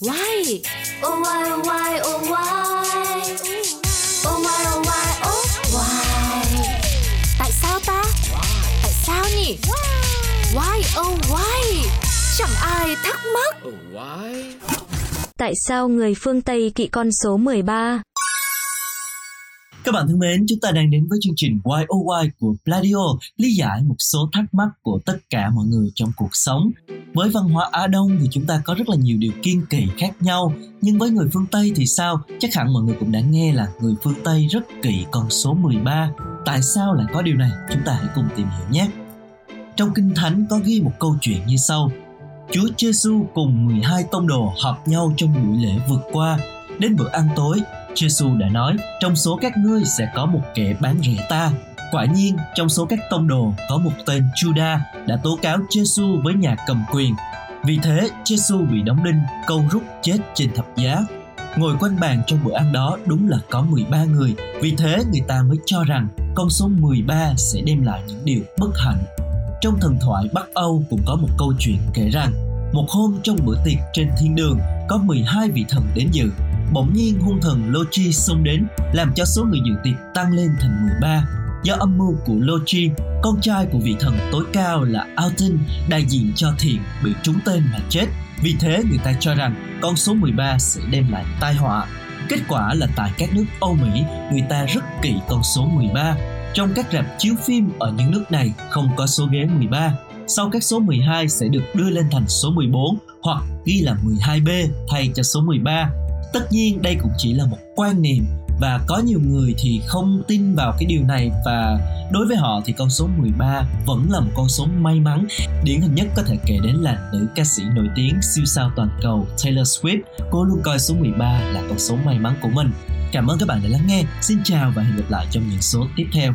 Why? Oh why oh why oh why? Oh why oh why oh why? Tại sao ta? Tại sao nhỉ? Why oh why? Chẳng ai thắc mắc. Oh, why? Tại sao người phương Tây kỵ con số 13? Các bạn thân mến, chúng ta đang đến với chương trình Why Oh Why của Pladio, lý giải một số thắc mắc của tất cả mọi người trong cuộc sống. Với văn hóa Á Đông thì chúng ta có rất là nhiều điều kiên kỵ khác nhau, nhưng với người phương Tây thì sao? Chắc hẳn mọi người cũng đã nghe là người phương Tây rất kỵ con số 13. Tại sao lại có điều này? Chúng ta hãy cùng tìm hiểu nhé. Trong Kinh Thánh có ghi một câu chuyện như sau. Chúa Giêsu cùng 12 tông đồ họp nhau trong buổi lễ vượt qua. Đến bữa ăn tối, Giêsu đã nói, trong số các ngươi sẽ có một kẻ bán rẻ ta. Quả nhiên, trong số các tông đồ có một tên Juda đã tố cáo Giêsu với nhà cầm quyền. Vì thế, Giêsu bị đóng đinh, câu rút chết trên thập giá. Ngồi quanh bàn trong bữa ăn đó đúng là có 13 người, vì thế người ta mới cho rằng con số 13 sẽ đem lại những điều bất hạnh. Trong thần thoại Bắc Âu cũng có một câu chuyện kể rằng một hôm trong bữa tiệc trên thiên đường có 12 vị thần đến dự bỗng nhiên hung thần Loki xông đến làm cho số người dự tiệc tăng lên thành 13. Do âm mưu của Loki, con trai của vị thần tối cao là Alton đại diện cho thiện bị trúng tên mà chết. Vì thế người ta cho rằng con số 13 sẽ đem lại tai họa. Kết quả là tại các nước Âu Mỹ, người ta rất kỵ con số 13. Trong các rạp chiếu phim ở những nước này không có số ghế 13. Sau các số 12 sẽ được đưa lên thành số 14 hoặc ghi là 12B thay cho số 13 tất nhiên đây cũng chỉ là một quan niệm và có nhiều người thì không tin vào cái điều này và đối với họ thì con số 13 vẫn là một con số may mắn. Điển hình nhất có thể kể đến là nữ ca sĩ nổi tiếng siêu sao toàn cầu Taylor Swift. Cô luôn coi số 13 là con số may mắn của mình. Cảm ơn các bạn đã lắng nghe. Xin chào và hẹn gặp lại trong những số tiếp theo.